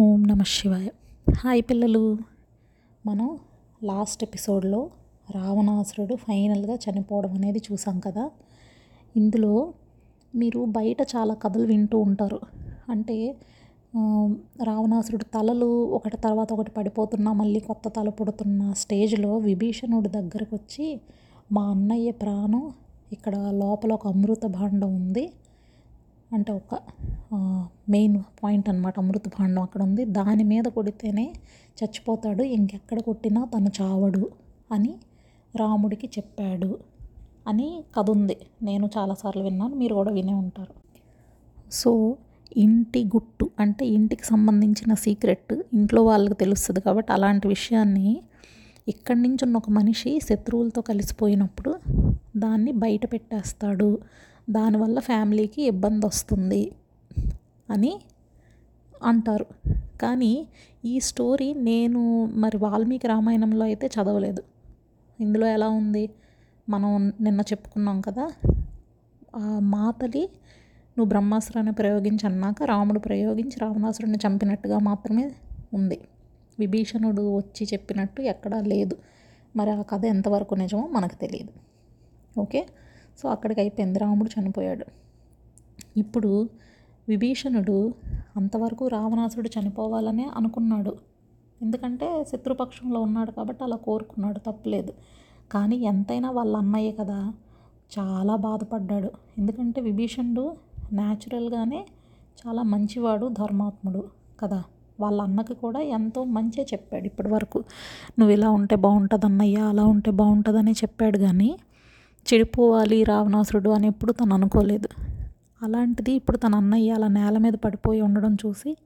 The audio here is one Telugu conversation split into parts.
ఓం నమ శివాయ. హాయ్ పిల్లలు. మనం లాస్ట్ ఎపిసోడ్లో రావణాసురుడు ఫైనల్గా చనిపోవడం అనేది చూసాం కదా. ఇందులో మీరు బయట చాలా కథలు వింటూ ఉంటారు. అంటే రావణాసురుడు తలలు ఒకటి తర్వాత ఒకటి పడిపోతున్నా మళ్ళీ కొత్త తల పుడుతున్న స్టేజ్లో విభీషణుడి దగ్గరకు వచ్చి మా అన్నయ్య ప్రాణం ఇక్కడ లోపల ఒక అమృత భాండం ఉంది అంటే ఒక మెయిన్ పాయింట్ అనమాట అమృత భాండం అక్కడ ఉంది. దాని మీద కొడితేనే చచ్చిపోతాడు. ఇంకెక్కడ కొట్టినా తను చావడు అని రాముడికి చెప్పాడు అని కథ ఉంది. నేను చాలాసార్లు విన్నాను. మీరు కూడా వినే ఉంటారు. సో ఇంటి గుట్టు అంటే ఇంటికి సంబంధించిన సీక్రెట్ ఇంట్లో వాళ్ళకి తెలుస్తుంది కాబట్టి అలాంటి విషయాన్ని ఇక్కడి నుంచి ఉన్న ఒక మనిషి శత్రువులతో కలిసిపోయినప్పుడు దాన్ని బయట పెట్టేస్తాడు. దానివల్ల ఫ్యామిలీకి ఇబ్బంది వస్తుంది అని అంటారు. కానీ ఈ స్టోరీ నేను మరి వాల్మీకి రామాయణంలో అయితే చదవలేదు. ఇందులో ఎలా ఉంది? మనం నిన్న చెప్పుకున్నాం కదా ఆ మాతలి నువ్వు బ్రహ్మాస్త్రాన్ని ప్రయోగించి అన్నాక రాముడు ప్రయోగించి రావణాసురుడిని చంపినట్టుగా మాత్రమే ఉంది. విభీషణుడు వచ్చి చెప్పినట్టు ఎక్కడా లేదు. మరి ఆ కథ ఎంతవరకు నిజమో మనకు తెలియదు. ఓకే? సో అక్కడికి అయిపోయింది. రాముడు చనిపోయాడు. ఇప్పుడు విభీషణుడు అంతవరకు రావణాసుడు చనిపోవాలనే అనుకున్నాడు. ఎందుకంటే శత్రుపక్షంలో ఉన్నాడు కాబట్టి అలా కోరుకున్నాడు. తప్పులేదు. కానీ ఎంతైనా వాళ్ళ అన్నయ్య కదా చాలా బాధపడ్డాడు. ఎందుకంటే విభీషణుడు న్యాచురల్గానే చాలా మంచివాడు ధర్మాత్ముడు కదా. వాళ్ళ అన్నకి కూడా ఎంతో మంచిగా చెప్పాడు ఇప్పటి వరకు నువ్వు ఇలా ఉంటే బాగుంటుంది అన్నయ్య అలా ఉంటే బాగుంటుందని చెప్పాడు కానీ చెడిపోవాలి రావణాసురుడు అని ఎప్పుడు తను అనుకోలేదు. అలాంటిది ఇప్పుడు తన అన్నయ్య అలా నేల మీద పడిపోయి ఉండడం చూసి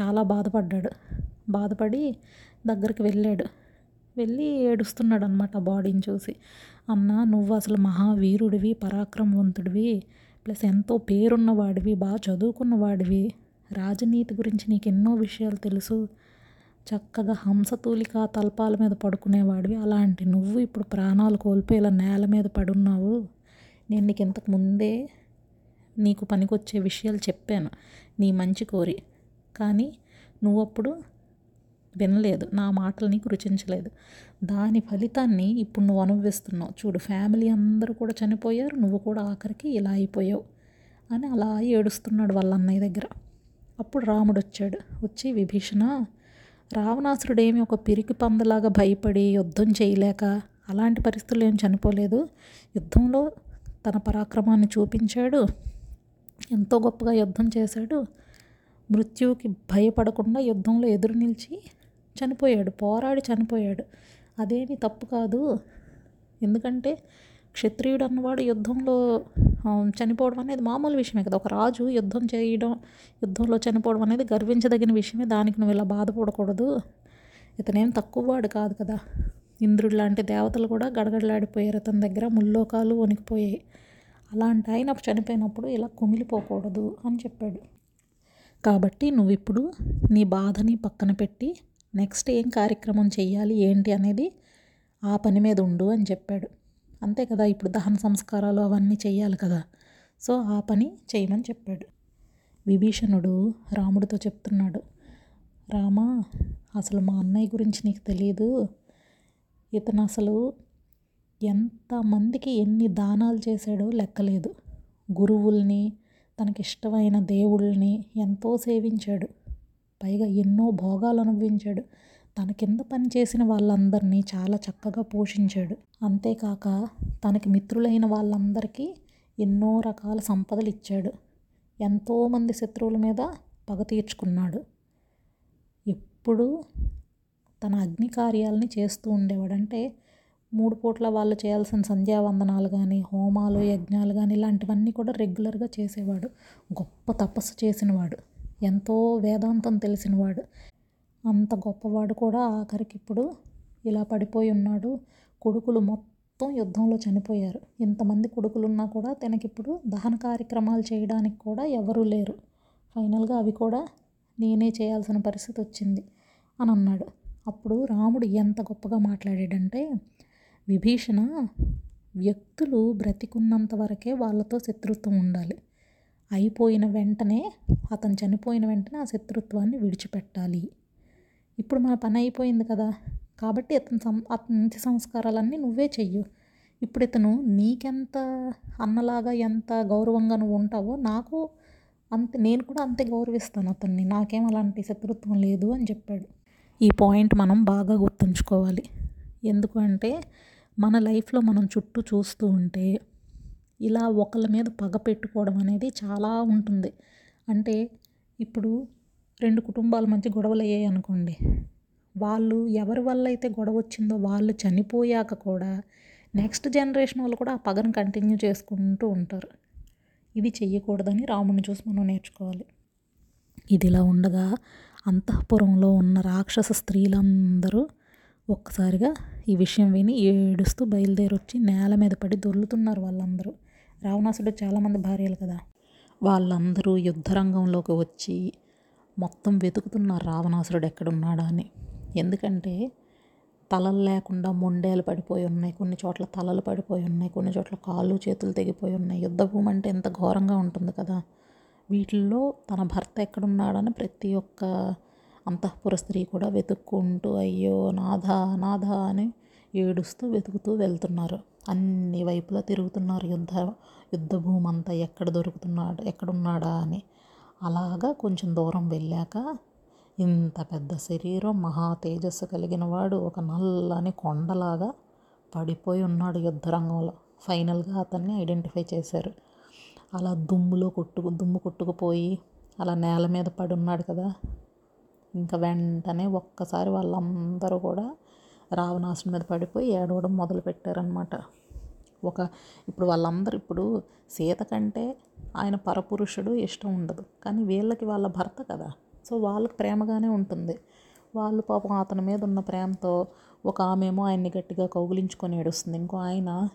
చాలా బాధపడ్డాడు. బాధపడి దగ్గరికి వెళ్ళాడు. వెళ్ళి ఏడుస్తున్నాడు అనమాట బాడీని చూసి. అన్న నువ్వు అసలు మహావీరుడివి పరాక్రమవంతుడివి ప్లస్ ఎంతో పేరున్నవాడివి బాగా చదువుకున్నవాడివి రాజనీతి గురించి నీకు ఎన్నో విషయాలు తెలుసు. చక్కగా హంసతూలిక తల్పాల మీద పడుకునేవాడివి. అలాంటి నువ్వు ఇప్పుడు ప్రాణాలు కోల్పోయి ఇలా నేల మీద పడున్నావు. నేను నీకు ఇంతకు ముందే నీకు పనికొచ్చే విషయాలు చెప్పాను. నీ మంచి కోరి. కానీ నువ్వు అప్పుడు వినలేదు. నా మాటలు నీకు రుచించలేదు. దాని ఫలితాన్ని ఇప్పుడు నువ్వు అనుభవిస్తున్నావు. చూడు ఫ్యామిలీ అందరూ కూడా చనిపోయారు. నువ్వు కూడా ఆఖరికి ఇలా అయిపోయావు. అని అలా ఏడుస్తున్నాడు వాళ్ళ అన్నయ్య దగ్గర. అప్పుడు రాముడు వచ్చాడు వచ్చి విభీషణ రావణాసురుడేమి ఒక పిరికి పందలాగా భయపడి యుద్ధం చేయలేక అలాంటి పరిస్థితుల్లో ఏం చనిపోలేదు. యుద్ధంలో తన పరాక్రమాన్ని చూపించాడు. ఎంతో గొప్పగా యుద్ధం చేశాడు. మృత్యువుకి భయపడకుండా యుద్ధంలో ఎదురు నిలిచి చనిపోయాడు. పోరాడి చనిపోయాడు. అదేమి తప్పు కాదు. ఎందుకంటే క్షత్రియుడు అన్నవాడు యుద్ధంలో చనిపోవడం అనేది మామూలు విషయమే కదా. ఒక రాజు యుద్ధం చేయడం యుద్ధంలో చనిపోవడం అనేది గర్వించదగిన విషయమే. దానికి నువ్వు ఇలా బాధపడకూడదు. ఇతనేం తక్కువ వాడు కాదు కదా. ఇంద్రుడు లాంటి దేవతలు కూడా గడగడలాడిపోయారు. అతని దగ్గర ముల్లోకాలు వణికిపోయాయి. అలాంటి ఆయన చనిపోయినప్పుడు ఇలా కుమిలిపోకూడదు అని చెప్పాడు. కాబట్టి నువ్వు ఇప్పుడు నీ బాధని పక్కన పెట్టి నెక్స్ట్ ఏం కార్యక్రమం చేయాలి ఏంటి అనేది ఆ పని మీద ఉండు అని చెప్పాడు. అంతే కదా ఇప్పుడు దహన సంస్కారాలు అవన్నీ చేయాలి కదా. సో ఆ పని చేయమని చెప్పాడు. విభీషణుడు రాముడితో చెప్తున్నాడు రామా అసలు మా అన్నయ్య గురించి నీకు తెలియదు ఇతను అసలు ఎంతమందికి ఎన్ని దానాలు చేశాడో లెక్కలేదు. గురువుల్ని తనకిష్టమైన దేవుళ్ళని ఎంతో సేవించాడు. పైగా ఎన్నో భోగాలు అనుభవించాడు. తన కింద పనిచేసిన వాళ్ళందరినీ చాలా చక్కగా పోషించాడు. అంతేకాక తనకి మిత్రులైన వాళ్ళందరికీ ఎన్నో రకాల సంపదలు ఇచ్చాడు. ఎంతోమంది శత్రువుల మీద పగ తీర్చుకున్నాడు. ఎప్పుడూ తన అగ్ని కార్యాలని చేస్తూ ఉండేవాడు. అంటే మూడు పూట్ల వాళ్ళు చేయాల్సిన సంధ్యావందనాలు కానీ హోమాలు యజ్ఞాలు కానీ ఇలాంటివన్నీ కూడా రెగ్యులర్గా చేసేవాడు. గొప్ప తపస్సు చేసినవాడు. ఎంతో వేదాంతం తెలిసినవాడు. అంత గొప్పవాడు కూడా ఆఖరికి ఇప్పుడు ఇలా పడిపోయి ఉన్నాడు. కొడుకులు మొత్తం యుద్ధంలో చనిపోయారు. ఇంతమంది కొడుకులు ఉన్నా కూడా తనకిప్పుడు దహన కార్యక్రమాలు చేయడానికి కూడా ఎవరూ లేరు. ఫైనల్గా అవి కూడా నేనే చేయాల్సిన పరిస్థితి వచ్చింది అని అన్నాడు. అప్పుడు రాముడు ఎంత గొప్పగా మాట్లాడాడంటే విభీషణ వ్యక్తులు బ్రతికున్నంత వరకే వాళ్ళతో శత్రుత్వం ఉండాలి. అయిపోయిన వెంటనే అతను చనిపోయిన వెంటనే ఆ శత్రుత్వాన్ని విడిచిపెట్టాలి. ఇప్పుడు మన పని అయిపోయింది కదా. కాబట్టి అతని సం అతని సంస్కారాలన్నీ నువ్వే చెయ్యు. ఇప్పుడు ఇతను నీకెంత అన్నలాగా ఎంత గౌరవంగా నువ్వు ఉంటావో నాకు అంతే నేను కూడా అంతే గౌరవిస్తాను అతన్ని. నాకేం అలాంటి శత్రుత్వం లేదు అని చెప్పాడు. ఈ పాయింట్ మనం బాగా గుర్తుంచుకోవాలి. ఎందుకు అంటే మన లైఫ్లో మనం చుట్టూ చూస్తూ ఉంటే ఇలా ఒకళ్ళ మీద పగ పెట్టుకోవడం అనేది చాలా ఉంటుంది. అంటే ఇప్పుడు రెండు కుటుంబాల మధ్య గొడవలు అయ్యాయి అనుకోండి. వాళ్ళు ఎవరి వల్ల అయితే గొడవ వచ్చిందో వాళ్ళు చనిపోయాక కూడా నెక్స్ట్ జనరేషన్ వాళ్ళు కూడా ఆ పగను కంటిన్యూ చేసుకుంటూ ఉంటారు. ఇది చెయ్యకూడదని రాముడిని చూసి మనం నేర్చుకోవాలి. ఇది ఇలా ఉండగా అంతఃపురంలో ఉన్న రాక్షస స్త్రీలందరూ ఒక్కసారిగా ఈ విషయం విని ఏడుస్తూ బయలుదేరొచ్చి నేల మీద పడి దొర్లుతున్నారు వాళ్ళందరూ. రావణాసుడు చాలామంది భార్యలు కదా. వాళ్ళందరూ యుద్ధరంగంలోకి వచ్చి మొత్తం వెతుకుతున్నారు రావణాసురుడు ఎక్కడున్నాడా అని. ఎందుకంటే తలలు లేకుండా మొండేలు పడిపోయి ఉన్నాయి కొన్ని చోట్ల తలలు పడిపోయి ఉన్నాయి కొన్ని చోట్ల కాళ్ళు చేతులు తెగిపోయి ఉన్నాయి. యుద్ధభూమి అంటే ఎంత ఘోరంగా ఉంటుంది కదా. వీటిల్లో తన భర్త ఎక్కడున్నాడని ప్రతి ఒక్క అంతఃపుర స్త్రీ కూడా వెతుక్కుంటూ అయ్యో నాథ నాథ అని ఏడుస్తూ వెతుకుతూ వెళ్తున్నారు. అన్ని వైపులా తిరుగుతున్నారు. యుద్ధ యుద్ధ భూమంతా ఎక్కడ దొరుకుతున్నాడు ఎక్కడున్నాడా అని. అలాగా కొంచెం దూరం వెళ్ళాక ఇంత పెద్ద శరీరం మహా తేజస్సు కలిగిన వాడు ఒక నల్లని కొండలాగా పడిపోయి ఉన్నాడు యుద్ధరంగంలో ఫైనల్గా అతన్ని ఐడెంటిఫై చేశారు. అలా దుమ్ములో కొట్టుకు దుమ్ము కొట్టుకుపోయి అలా నేల మీద పడి ఉన్నాడు కదా. ఇంకా వెంటనే ఒక్కసారి వాళ్ళందరూ కూడా రావణాసుని మీద పడిపోయి ఏడవడం మొదలుపెట్టారనమాట ఒక ఇప్పుడు వాళ్ళందరూ ఇప్పుడు సీత కంటే ఆయన పరపురుషుడు ఇష్టం ఉండదు. కానీ వీళ్ళకి వాళ్ళ భర్త కదా. సో వాళ్ళకి ప్రేమగానే ఉంటుంది. వాళ్ళు పాపం అతని మీద ఉన్న ప్రేమతో ఒక ఆమెమో ఆయన్ని గట్టిగా కౌగిలించుకొని ఏడుస్తుంది. ఇంకో ఆయన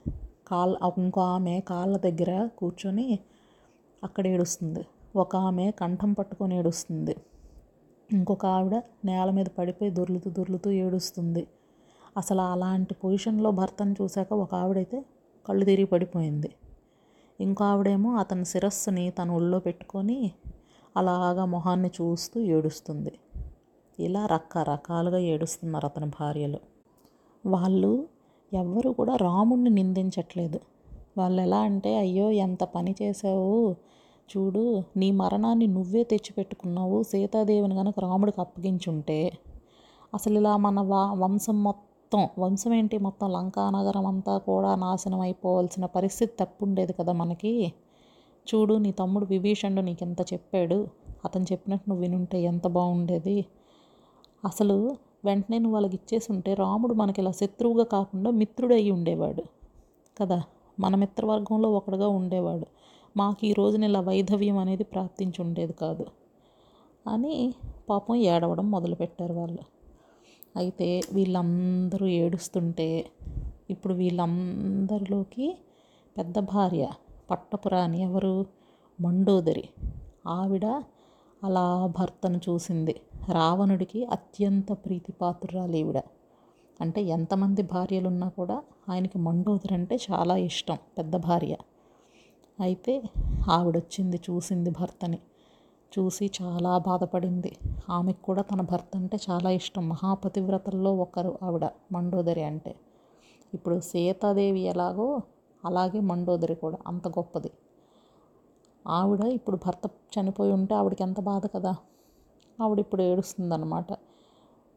కాళ్ళ ఇంకో ఆమె కాళ్ళ దగ్గర కూర్చొని అక్కడ ఏడుస్తుంది. ఒక ఆమె కంఠం పట్టుకొని ఏడుస్తుంది. ఇంకొక ఆవిడ నేల మీద పడిపోయి దొర్లుతూ దొర్లుతూ ఏడుస్తుంది. అసలు అలాంటి పొజిషన్లో భర్తను చూశాక ఒక ఆవిడైతే కళ్ళు తిరిగి పడిపోయింది. ఇంకో ఆవిడేమో అతని శిరస్సుని తన ఒళ్ళో పెట్టుకొని అలాగా మొహాన్ని చూస్తూ ఏడుస్తుంది. ఇలా రకరకాలుగా ఏడుస్తున్నారు అతని భార్యలు. వాళ్ళు ఎవ్వరు కూడా రాముణ్ణి నిందించట్లేదు. వాళ్ళు ఎలా అంటే అయ్యో ఎంత పని చేసావు చూడు నీ మరణాన్ని నువ్వే తెచ్చిపెట్టుకున్నావు. సీతాదేవిని కనుక రాముడికి అప్పగించుంటే అసలు ఇలా మన వా వంశం మొత్తం వంశం ఏంటి మొత్తం లంకానగరం అంతా కూడా నాశనం అయిపోవాల్సిన పరిస్థితి తప్పుండేది కదా మనకి. చూడు నీ తమ్ముడు విభీషణుడు నీకు ఎంత చెప్పాడు. అతను చెప్పినట్టు నువ్వు వినుంటే ఎంత బాగుండేది. అసలు వెంటనే నువ్వు వాళ్ళకి ఇచ్చేసి ఉంటే రాముడు మనకి ఇలా శత్రువుగా కాకుండా మిత్రుడు ఉండేవాడు కదా. మన మిత్రవర్గంలో ఒకడుగా ఉండేవాడు. మాకు ఈ రోజున ఇలా వైధవ్యం అనేది ప్రాప్తించి ఉండేది కాదు అని పాపం ఏడవడం మొదలుపెట్టారు వాళ్ళు. అయితే వీళ్ళందరూ ఏడుస్తుంటే ఇప్పుడు వీళ్ళందరిలోకి పెద్ద భార్య పట్టపురాణి ఎవరు? మండోదరి. ఆవిడ అలా భర్తను చూసింది. రావణుడికి అత్యంత ప్రీతిపాత్రురాలు ఈవిడ అంటే ఎంతమంది భార్యలు ఉన్నా కూడా ఆయనకి మండోదరి అంటే చాలా ఇష్టం పెద్ద భార్య. అయితే ఆవిడొచ్చింది చూసింది భర్తని. చూసి చాలా బాధపడింది. ఆమెకు కూడా తన భర్త అంటే చాలా ఇష్టం. మహాపతివ్రతల్లో ఒకరు ఆవిడ మండోదరి అంటే. ఇప్పుడు సీతాదేవి ఎలాగో అలాగే మండోదరి కూడా అంత గొప్పది. ఆవిడ ఇప్పుడు భర్త చనిపోయి ఉంటే ఆవిడకి ఎంత బాధ కదా? ఆవిడ ఇప్పుడు ఏడుస్తుందన్నమాట.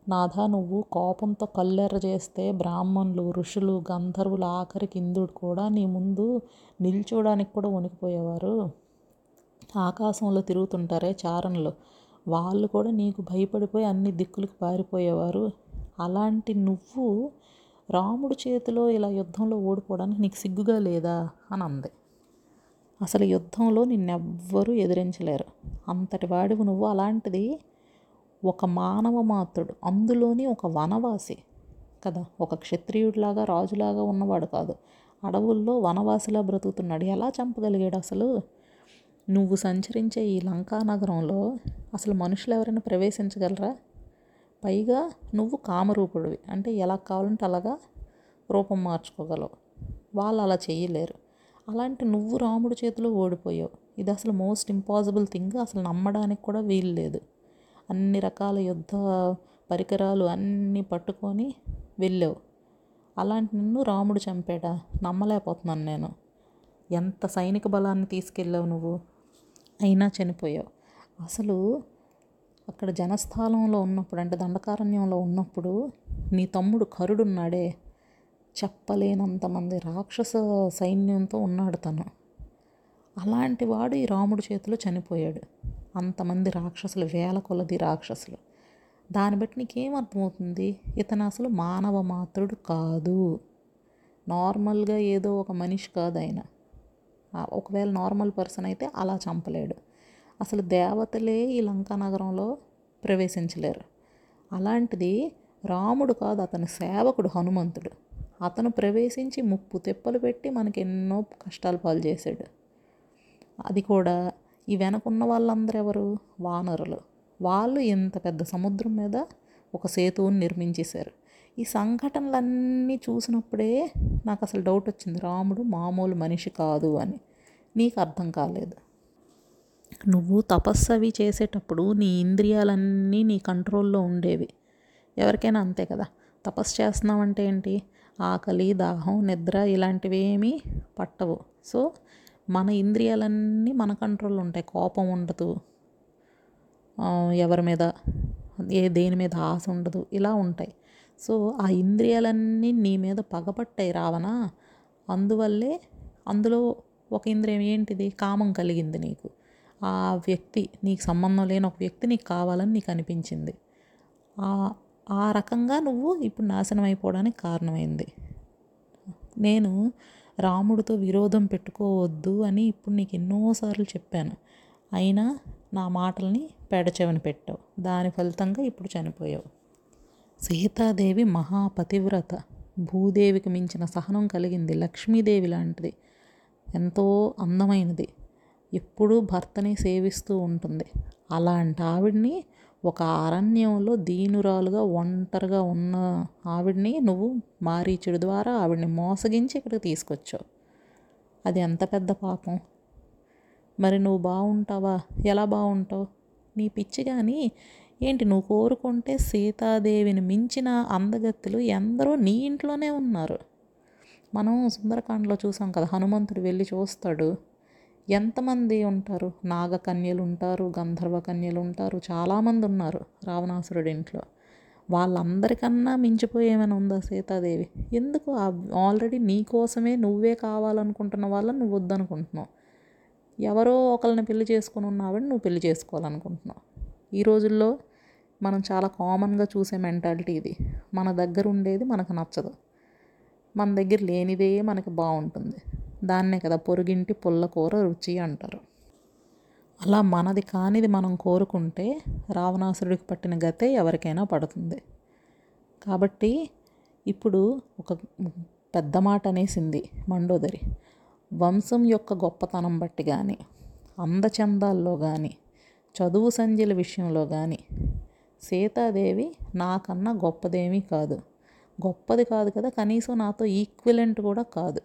నాథ నువ్వు కోపంతో కల్లెర్ర చేస్తే బ్రాహ్మణులు ఋషులు గంధర్వులు ఆఖరికి ఇంద్రుడు కూడా నీ ముందు నిల్చోడానికి కూడా వణికిపోయేవారు. ఆకాశంలో తిరుగుతుంటారే చారణలు. వాళ్ళు కూడా నీకు భయపడిపోయి అన్ని దిక్కులకు పారిపోయేవారు. అలాంటి నువ్వు రాముడి చేతిలో ఇలా యుద్ధంలో ఓడిపోవడానికి నీకు సిగ్గుగా లేదా? అని అంది. అసలు యుద్ధంలో నిన్నెవ్వరూ ఎదిరించలేరు. అంతటి వాడివి నువ్వు. అలాంటిది ఒక మానవ మాత్రుడు. అందులోని ఒక వనవాసి కదా. ఒక క్షత్రియుడిలాగా రాజులాగా ఉన్నవాడు కాదు. అడవుల్లో వనవాసిలా బ్రతుకుతున్నాడు. ఎలా చంపగలిగాడు అసలు? నువ్వు సంచరించే ఈ లంకా నగరంలో అసలు మనుషులు ఎవరైనా ప్రవేశించగలరా? పైగా నువ్వు కామరూపుడివి. అంటే ఎలా కావాలంటే అలాగా రూపం మార్చుకోగలవు. వాళ్ళు అలా చేయలేరు. అలాంటి నువ్వు రాముడి చేతిలో ఓడిపోయావు. ఇది అసలు మోస్ట్ ఇంపాసిబుల్ థింగ్. అసలు నమ్మడానికి కూడా వీలు లేదు. అన్ని రకాల యుద్ధ పరికరాలు అన్నీ పట్టుకొని వెళ్ళావు. అలాంటి నిన్ను రాముడు చంపాడా? నమ్మలేకపోతున్నాను నేను. ఎంత సైనిక బలాన్ని తీసుకెళ్ళావు నువ్వు? అయినా చనిపోయావు. అసలు అక్కడ జనస్థానంలో ఉన్నప్పుడు అంటే దండకారణ్యంలో ఉన్నప్పుడు నీ తమ్ముడు కరుడున్నాడే. చెప్పలేనంతమంది రాక్షస సైన్యంతో ఉన్నాడు తను. అలాంటి వాడు ఈ రాముడి చేతిలో చనిపోయాడు. అంతమంది రాక్షసులు వేల కొలది రాక్షసులు. దాన్ని బట్టి నీకేం అర్థమవుతుంది? ఇతను అసలు మానవ మాత్రుడు కాదు. నార్మల్గా ఏదో ఒక మనిషి కాదు ఆయన. ఒకవేళ నార్మల్ పర్సన్ అయితే అలా చంపలేడు. అసలు దేవతలే ఈ లంకా నగరంలో ప్రవేశించలేరు. అలాంటిది రాముడు కాదు అతని సేవకుడు హనుమంతుడు. అతను ప్రవేశించి ముప్పు తెప్పలు పెట్టి మనకి ఎన్నో కష్టాలు పాలు చేశాడు. అది కూడా ఈ వెనకున్న వాళ్ళందరూ ఎవరు? వానరులు. వాళ్ళు ఇంత పెద్ద సముద్రం మీద ఒక సేతువుని నిర్మించేశారు. ఈ సంఘటనలన్నీ చూసినప్పుడే నాకు అసలు డౌట్ వచ్చింది. రాముడు మామూలు మనిషి కాదు అని. నీకు అర్థం కాలేదు. నువ్వు తపస్సు అవి చేసేటప్పుడు నీ ఇంద్రియాలన్నీ నీ కంట్రోల్లో ఉండేవి. ఎవరికైనా అంతే కదా. తపస్సు చేస్తున్నావంటే ఏంటి? ఆకలి దాహం నిద్ర ఇలాంటివి ఏమీ పట్టవు. సో మన ఇంద్రియాలన్నీ మన కంట్రోల్లో ఉంటాయి. కోపం ఉండదు. ఎవరి మీద ఏ దేని మీద ఆశ ఉండదు. ఇలా ఉంటాయి. సో ఆ ఇంద్రియాలన్నీ నీ మీద పగపట్టాయి రావణ. అందువల్లే అందులో ఒక ఇంద్రియం ఏంటిది? కామం కలిగింది నీకు. ఆ వ్యక్తి నీకు సంబంధం లేని ఒక వ్యక్తి నీకు కావాలని నీకు అనిపించింది. ఆ రకంగా నువ్వు ఇప్పుడు నాశనం అయిపోవడానికి కారణమైంది. నేను రాముడితో విరోధం పెట్టుకోవద్దు అని ఇప్పుడు నీకు ఎన్నోసార్లు చెప్పాను. అయినా నా మాటల్ని పెడచెవిన పెట్టావు. దాని ఫలితంగా ఇప్పుడు చనిపోయావు. సీతాదేవి మహాపతివ్రత. భూదేవికి మించిన సహనం కలిగింది లక్ష్మీదేవి లాంటిది. ఎంతో అందమైనది. ఎప్పుడూ భర్తని సేవిస్తూ ఉంటుంది. అలాంటి ఆవిడ్ని ఒక అరణ్యంలో దీనురాలుగా ఒంటరిగా ఉన్న ఆవిడ్ని నువ్వు మారీచుడి ద్వారా ఆవిడ్ని మోసగించి ఇక్కడికి తీసుకొచ్చావు. అది ఎంత పెద్ద పాపం. మరి నువ్వు బాగుంటావా ఎలా బాగుంటావు నీ పిచ్చి కానీ ఏంటి నువ్వు కోరుకుంటే సీతాదేవిని మించిన అందగత్తులు ఎందరో నీ ఇంట్లోనే ఉన్నారు. మనం సుందరకాండలో చూసాం కదా హనుమంతుడు వెళ్ళి చూస్తాడు. ఎంతమంది ఉంటారు? నాగకన్యలు ఉంటారు గంధర్వ కన్యలు ఉంటారు చాలామంది ఉన్నారు రావణాసురుడి ఇంట్లో. వాళ్ళందరికన్నా మించిపోయి ఏమైనా ఉందా సీతాదేవి? ఎందుకు ఆల్రెడీ నీ కోసమే నువ్వే కావాలనుకుంటున్న వాళ్ళని నువ్వు వద్దనుకుంటున్నావు? ఎవరో ఒకరిని పెళ్ళి చేసుకుని ఉన్నావని నువ్వు పెళ్ళి చేసుకోవాలనుకుంటున్నావు? ఈ రోజుల్లో మనం చాలా కామన్గా చూసే మెంటాలిటీ ఇది. మన దగ్గర ఉండేది మనకు నచ్చదు. మన దగ్గర లేనిదే మనకి బాగుంటుంది దాన్నే కదా పొరుగింటి పుల్లకూర రుచి అంటారు. అలా మనది కానిది మనం కోరుకుంటే రావణాసురుడికి పట్టిన గతే ఎవరికైనా పడుతుంది. కాబట్టి ఇప్పుడు ఒక పెద్ద మాట అనేసింది మండోదరి. వంశం యొక్క గొప్పతనం బట్టి కానీ అందచందాల్లో కానీ చదువు సంధ్యల విషయంలో కానీ సీతాదేవి నాకన్నా గొప్పదేమీ కాదు. గొప్పది కాదు కదా కనీసం నాతో ఈక్వలెంట్ కూడా కాదు.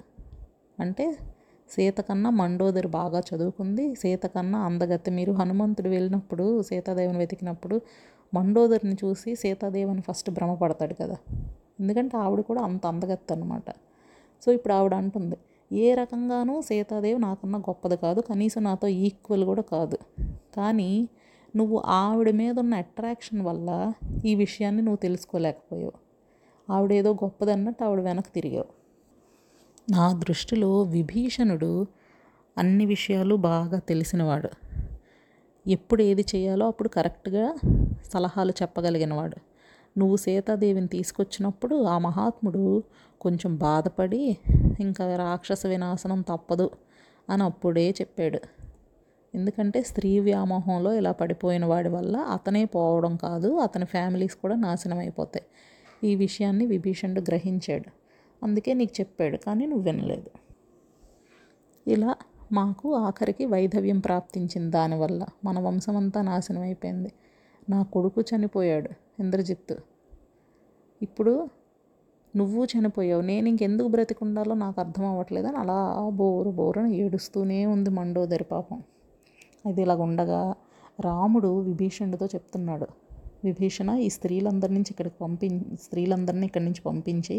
అంటే సీత కన్నా మండోదరి బాగా చదువుకుంది సీత కన్నా అందగత్తె. మీరు హనుమంతుడు వెళ్ళినప్పుడు సీతాదేవిని వెతికినప్పుడు మండోదరిని చూసి సీతాదేవిని ఫస్ట్ భ్రమపడతాడు కదా. ఎందుకంటే ఆవిడ కూడా అంత అందగత్తె అనమాట సో ఇప్పుడు ఆవిడ అంటుంది ఏ రకంగానూ సీతాదేవి నాకన్నా గొప్పది కాదు కనీసం నాతో ఈక్వల్ కూడా కాదు. కానీ నువ్వు ఆవిడ మీద ఉన్న అట్రాక్షన్ వల్ల ఈ విషయాన్ని నువ్వు తెలుసుకోలేకపోయావు. ఆవిడేదో గొప్పదన్నట్టు ఆవిడ వెనక్కి తిరిగావు. నా దృష్టిలో విభీషణుడు అన్ని విషయాలు బాగా తెలిసినవాడు. ఎప్పుడు ఏది చేయాలో అప్పుడు కరెక్ట్గా సలహాలు చెప్పగలిగినవాడు. నువ్వు సీతాదేవిని తీసుకొచ్చినప్పుడు ఆ మహాత్ముడు కొంచెం బాధపడి ఇంకా రాక్షస వినాశనం తప్పదు అని అప్పుడే చెప్పాడు. ఎందుకంటే స్త్రీ వ్యామోహంలో ఇలా పడిపోయిన వాడి వల్ల అతనే పోవడం కాదు అతని ఫ్యామిలీస్ కూడా నాశనం అయిపోతాయి. ఈ విషయాన్ని విభీషణుడు గ్రహించాడు. అందుకే నీకు చెప్పాడు కానీ నువ్వు వినలేదు. ఇలా మాకు ఆఖరికి వైధవ్యం ప్రాప్తించింది దానివల్ల మన వంశమంతా నాశనం అయిపోయింది. నా కొడుకు చనిపోయాడు ఇంద్రజిత్తు. ఇప్పుడు నువ్వు చనిపోయావు నేను ఇంకెందుకు బ్రతికుండాలో నాకు అర్థం అవ్వట్లేదని అలా బోరు బోరుని ఏడుస్తూనే ఉంది మండోదరి పాపం. అది ఇలాగ ఉండగా రాముడు విభీషణుడితో చెప్తున్నాడు. విభీషణ ఈ స్త్రీలందరి నుంచి ఇక్కడికి పంపి స్త్రీలందరినీ ఇక్కడి నుంచి పంపించి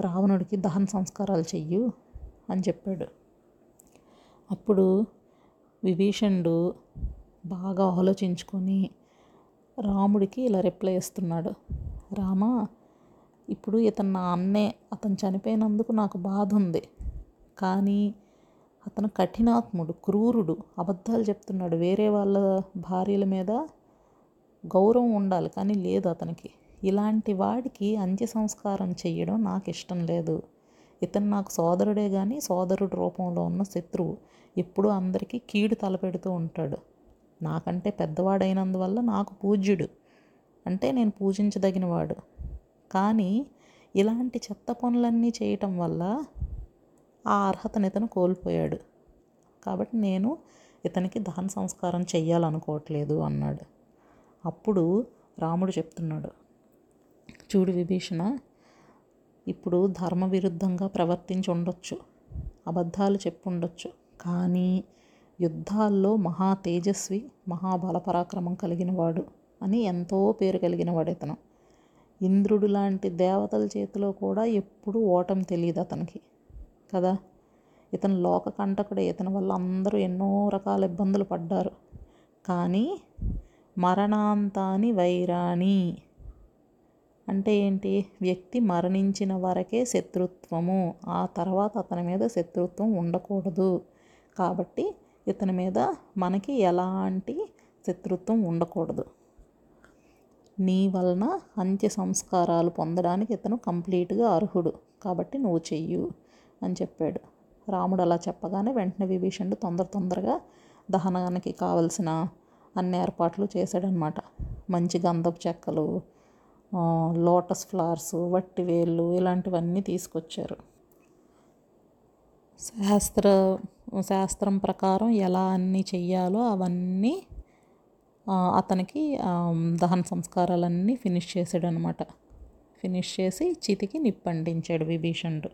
రావణుడికి దహన సంస్కారాలు చెయ్యు అని చెప్పాడు. అప్పుడు విభీషణుడు బాగా ఆలోచించుకొని రాముడికి ఇలా రిప్లై ఇస్తున్నాడు రామ ఇప్పుడు ఇతను నా అన్నే అతను చనిపోయినందుకు నాకు బాధ ఉంది. కానీ అతను కఠినాత్ముడు క్రూరుడు అబద్ధాలు చెప్తున్నాడు. వేరే వాళ్ళ భార్యల మీద గౌరవం ఉండాలి కానీ లేదు అతనికి. ఇలాంటి వాడికి అంత్య సంస్కారం చేయడం నాకు ఇష్టం లేదు. ఇతను నాకు సోదరుడే కానీ సోదరుడు రూపంలో ఉన్న శత్రువు. ఎప్పుడూ అందరికీ కీడు తలపెడుతూ ఉంటాడు. నాకంటే పెద్దవాడైనందువల్ల నాకు పూజ్యుడు. అంటే నేను పూజించదగినవాడు. కానీ ఇలాంటి చెత్త పనులన్నీ చేయటం వల్ల ఆ అర్హతను ఇతను కోల్పోయాడు. కాబట్టి నేను ఇతనికి దహన సంస్కారం చెయ్యాలనుకోవట్లేదు అన్నాడు. అప్పుడు రాముడు చెప్తున్నాడు చూడు విభీషణ ఇప్పుడు ధర్మ విరుద్ధంగా ప్రవర్తించి ఉండొచ్చు అబద్ధాలు చెప్పుండొచ్చు కానీ యుద్ధాల్లో మహా తేజస్వి మహాబల పరాక్రమం కలిగిన వాడు అని ఎంతో పేరు కలిగిన వాడు ఇతను. ఇంద్రుడు లాంటి దేవతల చేతిలో కూడా ఎప్పుడూ ఓటం తెలియదు అతనికి. కదా. ఇతను లోక కంటకుడే ఇతని వల్ల అందరూ ఎన్నో రకాల ఇబ్బందులు పడ్డారు. కానీ మరణాంతాని వైరాణి. అంటే ఏంటి? వ్యక్తి మరణించిన వరకే శత్రుత్వము. ఆ తర్వాత అతని మీద శత్రుత్వం ఉండకూడదు. కాబట్టి ఇతని మీద మనకి ఎలాంటి శత్రుత్వం ఉండకూడదు. నీ వలన అంత్య సంస్కారాలు పొందడానికి ఇతను కంప్లీట్గా అర్హుడు. కాబట్టి నువ్వు చెయ్యు. అని చెప్పాడు. రాముడు అలా చెప్పగానే వెంటనే విభీషణుడు తొందర తొందరగా దహనానికి కావలసిన అన్ని ఏర్పాట్లు చేశాడనమాట మంచి గంధపు చెక్కలు లోటస్ ఫ్లవర్స్ వట్టి వేళ్ళు ఇలాంటివన్నీ తీసుకొచ్చారు. శాస్త్ర శాస్త్రం ప్రకారం ఎలా అన్నీ చెయ్యాలో అవన్నీ అతనికి దహన సంస్కారాలన్నీ ఫినిష్ చేశాడనమాట ఫినిష్ చేసి చితికి నిప్పండించాడు విభీషణుడు.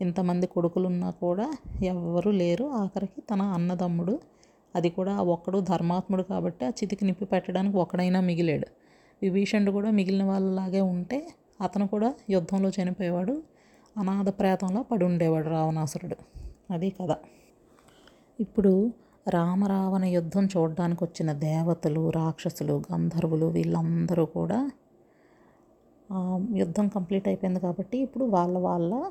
ఇంతమంది కొడుకులున్నా కూడా ఎవ్వరూ లేరు. ఆఖరికి తన అన్నదమ్ముడు అది కూడా ఒక్కడు ధర్మాత్ముడు కాబట్టి ఆ చితికి నిప్పి పెట్టడానికి ఒకడైనా మిగిలాడు. విభీషణుడు కూడా మిగిలిన వాళ్ళలాగే ఉంటే అతను కూడా యుద్ధంలో చనిపోయేవాడు అనాథ ప్రేతంలో పడి ఉండేవాడు రావణాసురుడు. అది కథ. ఇప్పుడు రామరావణ యుద్ధం చూడడానికి వచ్చిన దేవతలు రాక్షసులు గంధర్వులు వీళ్ళందరూ కూడా యుద్ధం కంప్లీట్ అయిపోయింది కాబట్టి ఇప్పుడు వాళ్ళ వాళ్ళ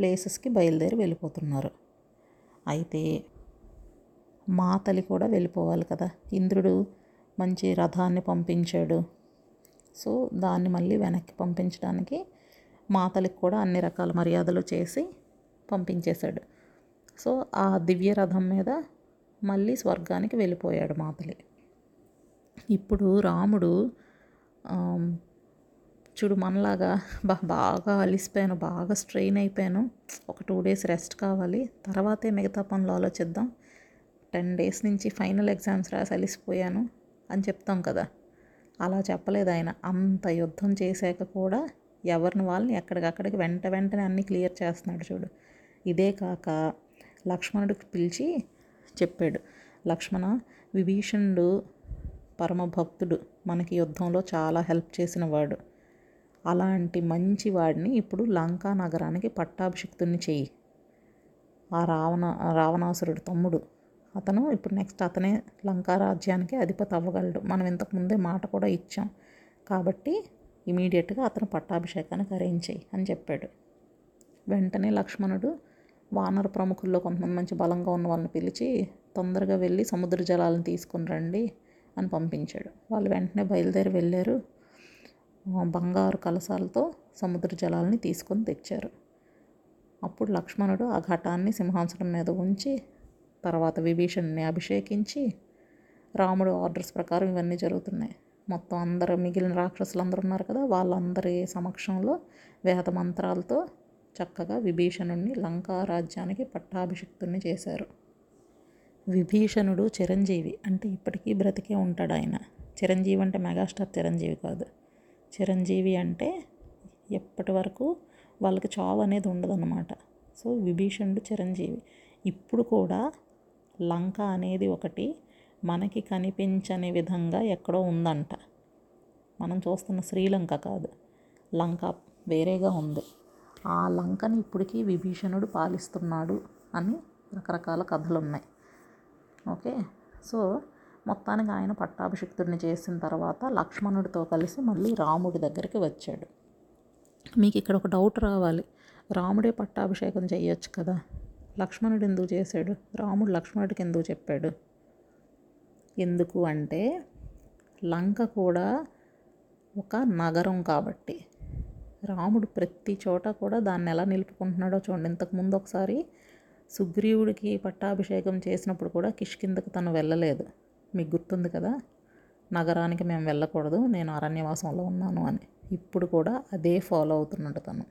ప్లేసెస్కి బయలుదేరి వెళ్ళిపోతున్నారు. అయితే మాతలి కూడా వెళ్ళిపోవాలి కదా. ఇంద్రుడు మంచి రథాన్ని పంపించాడు. సో దాన్ని మళ్ళీ వెనక్కి పంపించడానికి మాతలికి కూడా అన్ని రకాల మర్యాదలు చేసి పంపించేశాడు. సో ఆ దివ్య రథం మీద మళ్ళీ స్వర్గానికి వెళ్ళిపోయాడు మాతలి ఇప్పుడు రాముడు చూడు మనలాగా బా బాగా అలిసిపోయాను బాగా స్ట్రెయిన్ అయిపోయాను. ఒక టూ డేస్ రెస్ట్ కావాలి. తర్వాతే మిగతా పనులు ఆలోచిద్దాం. టెన్ డేస్ నుంచి ఫైనల్ ఎగ్జామ్స్ రాసి అలిసిపోయాను అని చెప్తాం కదా. అలా చెప్పలేదు ఆయన. అంత యుద్ధం చేశాక కూడా ఎవరిని వాళ్ళని ఎక్కడికక్కడికి వెంట వెంటనే అన్నీ క్లియర్ చేస్తున్నాడు చూడు. ఇదే కాక లక్ష్మణుడికి పిలిచి చెప్పాడు. లక్ష్మణ విభీషణుడు పరమభక్తుడు. మనకి యుద్ధంలో చాలా హెల్ప్ చేసిన వాడు. అలాంటి మంచి వాడిని ఇప్పుడు లంకా నగరానికి పట్టాభిషిక్తుని చెయ్యి. ఆ రావణ రావణాసురుడు తమ్ముడు. అతను ఇప్పుడు నెక్స్ట్ అతనే లంకా రాజ్యానికి అధిపతి అవ్వగలడు. మనం ఇంతకుముందే మాట కూడా ఇచ్చాం. కాబట్టి ఇమీడియట్గా అతను పట్టాభిషేకానికి అరేంజ్ చేయి అని చెప్పాడు. వెంటనే లక్ష్మణుడు వానర ప్రముఖుల్లో కొంతమంది మంచి బలంగా ఉన్న వాళ్ళని పిలిచి తొందరగా వెళ్ళి సముద్ర జలాలను తీసుకుని రండి అని పంపించాడు. వాళ్ళు వెంటనే బయలుదేరి వెళ్ళారు. బంగారు కలసాలతో సముద్ర జలాలని తీసుకొని తెచ్చారు. అప్పుడు లక్ష్మణుడు ఆ ఘటాన్ని సింహాసనం మీద ఉంచి తర్వాత విభీషణ్ణి అభిషేకించి రాముడు ఆర్డర్స్ ప్రకారం ఇవన్నీ జరుగుతున్నాయి. మొత్తం అందరు మిగిలిన రాక్షసులు అందరూ ఉన్నారు కదా వాళ్ళందరి సమక్షంలో వేద మంత్రాలతో చక్కగా విభీషణుడిని లంకా రాజ్యానికి పట్టాభిషిక్తుడిని చేశారు. విభీషణుడు చిరంజీవి అంటే ఇప్పటికీ బ్రతికే ఉంటాడు ఆయన. చిరంజీవి అంటే మెగాస్టార్ చిరంజీవి కాదు. చిరంజీవి అంటే ఎప్పటి వరకు వాళ్ళకి చావు అనేది ఉండదన్నమాట. సో విభీషణుడు చిరంజీవి. ఇప్పుడు కూడా లంక అనేది ఒకటి మనకి కనిపించని విధంగా ఎక్కడో ఉందంట. మనం చూస్తున్న శ్రీలంక కాదు. లంక వేరేగా ఉంది. ఆ లంకని ఇప్పటికీ విభీషణుడు పాలిస్తున్నాడు అని రకరకాల కథలు ఉన్నాయి ఓకే? సో మొత్తానికి ఆయన పట్టాభిషిక్తుడిని చేసిన తర్వాత లక్ష్మణుడితో కలిసి మళ్ళీ రాముడి దగ్గరికి వచ్చాడు. మీకు ఇక్కడ ఒక డౌట్ రావాలి. రాముడే పట్టాభిషేకం చేయొచ్చు కదా? లక్ష్మణుడు ఎందుకు చేశాడు? రాముడు లక్ష్మణుడికి ఎందుకు చెప్పాడు? ఎందుకు అంటే లంక కూడా ఒక నగరం కాబట్టి. రాముడు ప్రతి చోట కూడా దాన్ని ఎలా నిలుపుకుంటున్నాడో చూడండి. ఇంతకుముందు ఒకసారి సుగ్రీవుడికి పట్టాభిషేకం చేసినప్పుడు కూడా కిష్కిందకు తను వెళ్ళలేదు. మీకు గుర్తుంది కదా? నగరానికి మేము వెళ్ళకూడదు నేను అరణ్యవాసంలో ఉన్నాను అని. ఇప్పుడు కూడా అదే ఫాలో అవుతున్నాడు తను.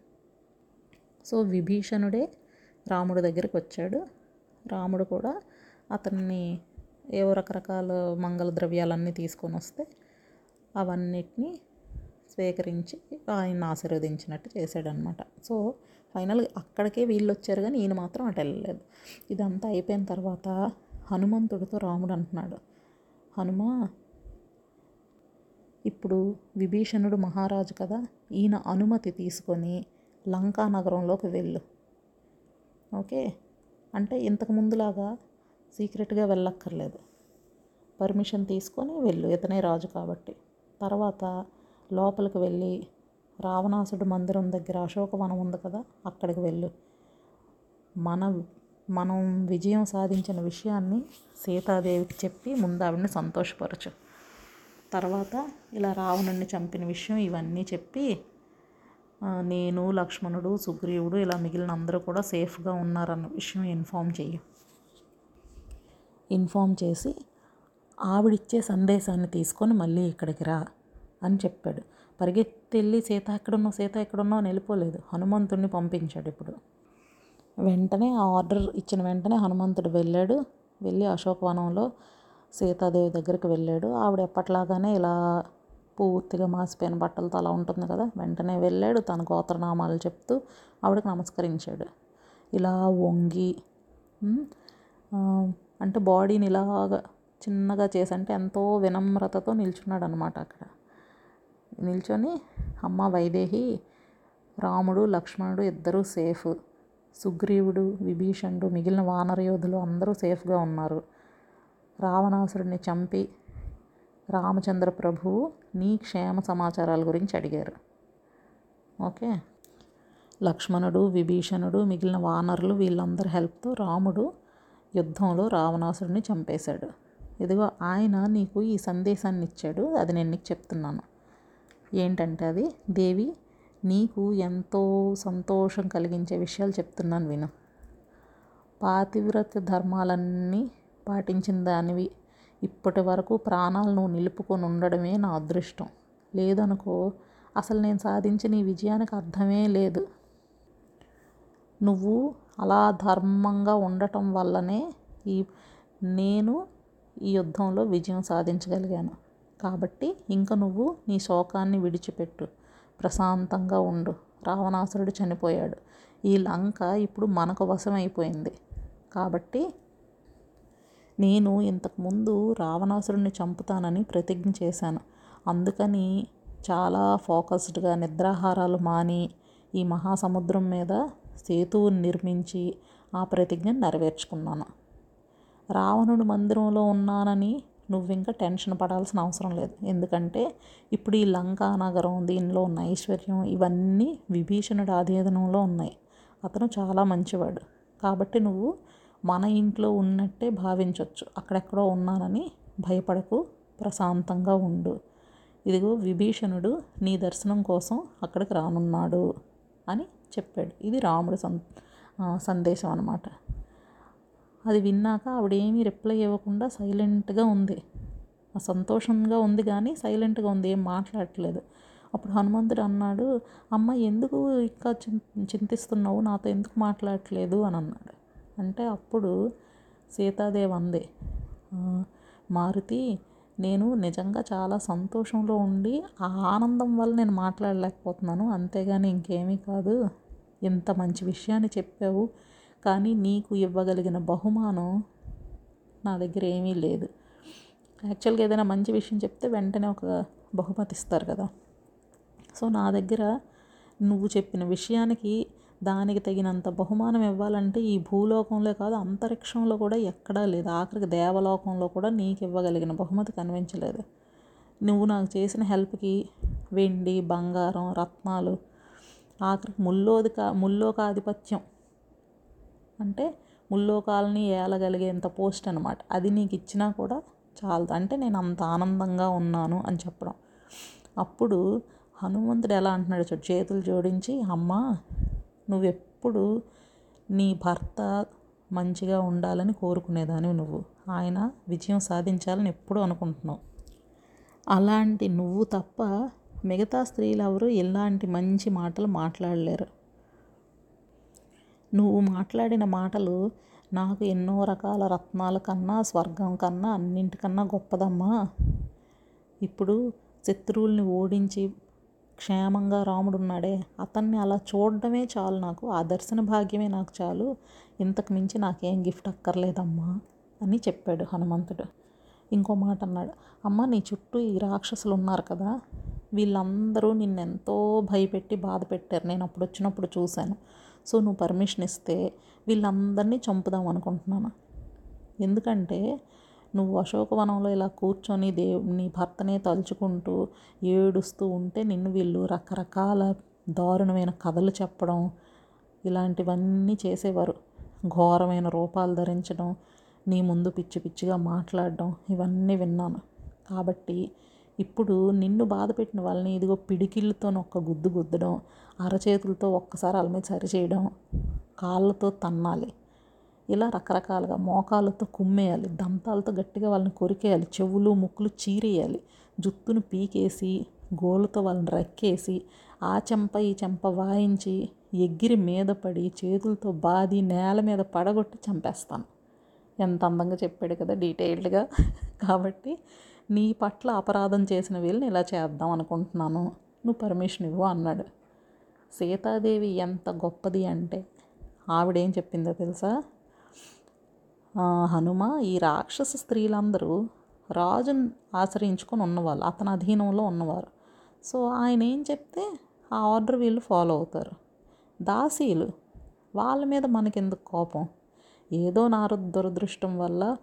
సో విభీషణుడే రాముడి దగ్గరికి వచ్చాడు. రాముడు కూడా అతన్ని ఏవో రకరకాల మంగళ ద్రవ్యాలన్నీ తీసుకొని వస్తే అవన్నిటినీ స్వీకరించి ఆయన ఆశీర్వదించినట్టు చేశాడనమాట సో ఫైనల్గా అక్కడికే వీళ్ళు వచ్చారు కానీ ఈయన మాత్రం అటు వెళ్ళలేదు. ఇదంతా అయిపోయిన తర్వాత హనుమంతుడితో రాముడు అంటున్నాడు. హనుమా ఇప్పుడు విభీషణుడు మహారాజు కదా ఈయన అనుమతి తీసుకొని లంకా నగరంలోకి వెళ్ళు. ఓకే? అంటే ఇంతకు ముందులాగా సీక్రెట్గా వెళ్ళక్కర్లేదు. పర్మిషన్ తీసుకొని వెళ్ళు ఇతనే రాజు కాబట్టి. తర్వాత లోపలికి వెళ్ళి రావణాసుడు మందిరం దగ్గర అశోకవనం ఉంది కదా అక్కడికి వెళ్ళు. మన మనం విజయం సాధించిన విషయాన్ని సీతాదేవికి చెప్పి ముందు ఆవిడని సంతోషపరచు. తర్వాత ఇలా రావణుడిని చంపిన విషయం ఇవన్నీ చెప్పి నేను లక్ష్మణుడు సుగ్రీవుడు ఇలా మిగిలిన అందరూ కూడా సేఫ్గా ఉన్నారన్న విషయం ఇన్ఫామ్ చెయ్యి. ఇన్ఫామ్ చేసి ఆవిడిచ్చే సందేశాన్ని తీసుకొని మళ్ళీ ఇక్కడికి రా అని చెప్పాడు. పరిగెత్తి వెళ్ళి సీత ఎక్కడున్నావు సీత ఎక్కడున్నావు అని వెళ్ళిపోలేదు. హనుమంతుడిని పంపించాడు ఇప్పుడు. వెంటనే ఆ ఆర్డర్ ఇచ్చిన వెంటనే హనుమంతుడు వెళ్ళాడు. వెళ్ళి అశోకవనంలో సీతాదేవి దగ్గరికి వెళ్ళాడు. ఆవిడ ఎప్పట్లాగానే ఇలా పూర్తిగా మాసిపోయిన బట్టలతో అలా ఉంటుంది కదా వెంటనే వెళ్ళాడు. తన గోత్రనామాలు చెప్తూ ఆవిడకి నమస్కరించాడు. ఇలా వంగి అంటే బాడీని ఇలాగా చిన్నగా చేసి అంటే ఎంతో వినమ్రతతో నిల్చున్నాడు అనమాట అక్కడ. నిల్చొని అమ్మ వైదేహి రాముడు లక్ష్మణుడు ఇద్దరూ సేఫ్. సుగ్రీవుడు విభీషణుడు మిగిలిన వానర యోధులు అందరూ సేఫ్గా ఉన్నారు. రావణాసురుడిని చంపి రామచంద్ర ప్రభువు నీ క్షేమ సమాచారాల గురించి అడిగారు. ఓకే? లక్ష్మణుడు విభీషణుడు మిగిలిన వానరులు వీళ్ళందరి హెల్ప్తో రాముడు యుద్ధంలో రావణాసురుడిని చంపేశాడు. ఇదిగో ఆయన నీకు ఈ సందేశాన్ని ఇచ్చాడు. అది నేను నీకు చెప్తున్నాను. ఏంటంటే అది? దేవి నీకు ఎంతో సంతోషం కలిగించే విషయాలు చెప్తున్నాను విను. పాతివ్రత ధర్మాలన్నీ పాటించిన దానివి ఇప్పటి వరకు ప్రాణాలను నిలుపుకొని ఉండడమే నా అదృష్టం. లేదనుకో అసలు నేను సాధించిన ఈ విజయానికి అర్థమే లేదు. నువ్వు అలా ధర్మంగా ఉండటం వల్లనే ఈ నేను ఈ యుద్ధంలో విజయం సాధించగలిగాను. కాబట్టి ఇంక నువ్వు నీ శోకాన్ని విడిచిపెట్టు. ప్రశాంతంగా ఉండు. రావణాసురుడు చనిపోయాడు. ఈ లంక ఇప్పుడు మనకు వశమైపోయింది. కాబట్టి నేను ఇంతకుముందు రావణాసురుడిని చంపుతానని ప్రతిజ్ఞ చేశాను. అందుకని చాలా ఫోకస్డ్గా నిద్రాహారాలు మాని ఈ మహాసముద్రం మీద సేతువుని నిర్మించి ఆ ప్రతిజ్ఞను నెరవేర్చుకున్నాను. రావణుడు మందిరంలో ఉన్నానని నువ్వు ఇంకా టెన్షన్ పడాల్సిన అవసరం లేదు. ఎందుకంటే ఇప్పుడు ఈ లంకా నగరం దీనిలో ఉన్న ఐశ్వర్యం ఇవన్నీ విభీషణుడి ఆధీనంలో ఉన్నాయి. అతను చాలా మంచివాడు. కాబట్టి నువ్వు మన ఇంట్లో ఉన్నట్టే భావించవచ్చు అక్కడెక్కడో ఉన్నానని భయపడకు ప్రశాంతంగా ఉండు. ఇదిగో విభీషణుడు నీ దర్శనం కోసం అక్కడికి రానున్నాడు అని చెప్పాడు. ఇది రాముడు సం సందేశం అనమాట అది విన్నాక ఆవిడేమీ రిప్లై ఇవ్వకుండా సైలెంట్గా ఉంది. సంతోషంగా ఉంది కానీ సైలెంట్గా ఉంది ఏం మాట్లాడట్లేదు. అప్పుడు హనుమంతుడు అన్నాడు అమ్మ ఎందుకు ఇంకా చింతిస్తున్నావు? నాతో ఎందుకు మాట్లాడట్లేదు? అని అన్నాడు. అంటే అప్పుడు సీతాదేవి అంది మారుతి నేను నిజంగా చాలా సంతోషంలో ఉండి ఆ ఆనందం వల్ల నేను మాట్లాడలేకపోతున్నాను. అంతేగాని ఇంకేమీ కాదు. ఇంత మంచి విషయాన్ని చెప్పావు. కానీ నీకు ఇవ్వగలిగిన బహుమానం నా దగ్గర ఏమీ లేదు. యాక్చువల్గా ఏదైనా మంచి విషయం చెప్తే వెంటనే ఒక బహుమతి ఇస్తారు కదా. సో నా దగ్గర నువ్వు చెప్పిన విషయానికి దానికి తగినంత బహుమానం ఇవ్వాలంటే ఈ భూలోకంలో కాదు అంతరిక్షంలో కూడా ఎక్కడా లేదు. ఆఖరికి దేవలోకంలో కూడా నీకు ఇవ్వగలిగిన బహుమతి కనిపించలేదు. నువ్వు నాకు చేసిన హెల్ప్కి వెండి బంగారం రత్నాలు ఆఖరికి ముల్లోది కా ముల్లోకాధిపత్యం అంటే ముల్లోకాలని ఏలగలిగేంత పోస్ట్ అనమాట అది నీకు ఇచ్చినా కూడా చాలదు. అంటే నేను అంత ఆనందంగా ఉన్నాను అని చెప్పడం. అప్పుడు హనుమంతుడు ఎలా అంటున్నాడు చూడు చేతులు జోడించి అమ్మ నువ్వెప్పుడు నీ భర్త మంచిగా ఉండాలని కోరుకునేదానివి నువ్వు. ఆయన విజయం సాధించాలని ఎప్పుడూ అనుకుంటున్నావు. అలాంటి నువ్వు తప్ప మిగతా స్త్రీలు ఎవరు ఇలాంటి మంచి మాటలు మాట్లాడలేరు. నువ్వు మాట్లాడిన మాటలు నాకు ఎన్నో రకాల రత్నాల కన్నా స్వర్గం కన్నా అన్నింటికన్నా గొప్పదమ్మా. ఇప్పుడు శత్రువుల్ని ఓడించి క్షేమంగా రాముడున్నాడే. అతన్ని అలా చూడడమే చాలు నాకు. ఆ దర్శన భాగ్యమే నాకు చాలు. ఇంతకు మించి నాకేం గిఫ్ట్ అక్కర్లేదమ్మా అని చెప్పాడు హనుమంతుడు. ఇంకో మాట అన్నాడు. అమ్మ నీ చుట్టూ ఈ రాక్షసులు ఉన్నారు కదా. వీళ్ళందరూ నిన్నెంతో భయపెట్టి బాధ పెట్టారు. నేను అప్పుడు వచ్చినప్పుడు చూశాను. సో నువ్వు పర్మిషన్ ఇస్తే వీళ్ళందరినీ చంపుదాం అనుకుంటున్నాను? ఎందుకంటే నువ్వు అశోకవనంలో ఇలా కూర్చొని దేవు నీ భర్తనే తలుచుకుంటూ ఏడుస్తూ ఉంటే నిన్ను వీళ్ళు రకరకాల దారుణమైన కథలు చెప్పడం ఇలాంటివన్నీ చేసేవారు. ఘోరమైన రూపాలు ధరించడం నీ ముందు పిచ్చి పిచ్చిగా మాట్లాడడం ఇవన్నీ విన్నాను. కాబట్టి ఇప్పుడు నిన్ను బాధ పెట్టిన వాళ్ళని ఇదిగో పిడికిళ్ళతో ఒక్క గుద్దు గుద్దడం అరచేతులతో ఒక్కసారి వాళ్ళ మీద సరి చేయడం కాళ్ళతో తన్నాలి. ఇలా రకరకాలుగా మోకాళ్ళతో కుమ్మేయాలి దంతాలతో గట్టిగా వాళ్ళని కొరికేయాలి చెవులు ముక్కులు చీరేయాలి జుత్తును పీకేసి గోలతో వాళ్ళని రెక్కేసి ఆ చెంప ఈ చెంప వాయించి ఎగిరి మీద పడి చేతులతో బాది నేల మీద పడగొట్టి చంపేస్తాను. ఎంత అందంగా చెప్పాడు కదా డీటెయిల్డ్గా. కాబట్టి నీ పట్ల అపరాధం చేసిన వీళ్ళని ఇలా చేద్దాం అనుకుంటున్నాను. నువ్వు పర్మిషన్ ఇవ్వు అన్నాడు. సీతాదేవి ఎంత గొప్పది అంటే ఆవిడేం చెప్పిందో తెలుసా? హనుమ ఈ రాక్షస స్త్రీలందరూ రాజును ఆశ్రయించుకొని ఉన్నవాళ్ళు అతని అధీనంలో ఉన్నవారు. సో ఆయన ఏం చెప్తే ఆ ఆర్డర్ వీళ్ళు ఫాలో అవుతారు. దాసీలు వాళ్ళ మీద మనకెందుకు కోపం? ఏదో నా దురదృష్టం వల్ల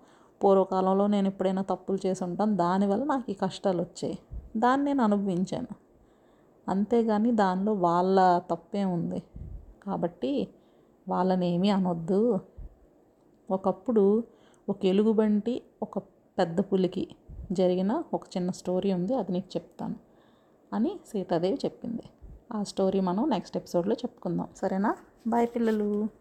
పూర్వకాలంలో నేను ఎప్పుడైనా తప్పులు చేసి ఉంటాను. దానివల్ల నాకు ఈ కష్టాలు వచ్చాయి. దాన్ని నేను అనుభవించాను. అంతేగాని దానిలో వాళ్ళ తప్పే ఉంది. కాబట్టి వాళ్ళని ఏమీ అనొద్దు. ఒకప్పుడు ఒక ఎలుగుబంటి ఒక పెద్ద పులికి జరిగిన ఒక చిన్న స్టోరీ ఉంది. అది నీకు చెప్తాను అని సీతాదేవి చెప్పింది. ఆ స్టోరీ మనం నెక్స్ట్ ఎపిసోడ్లో చెప్పుకుందాం. సరేనా? బాయ్ పిల్లలు.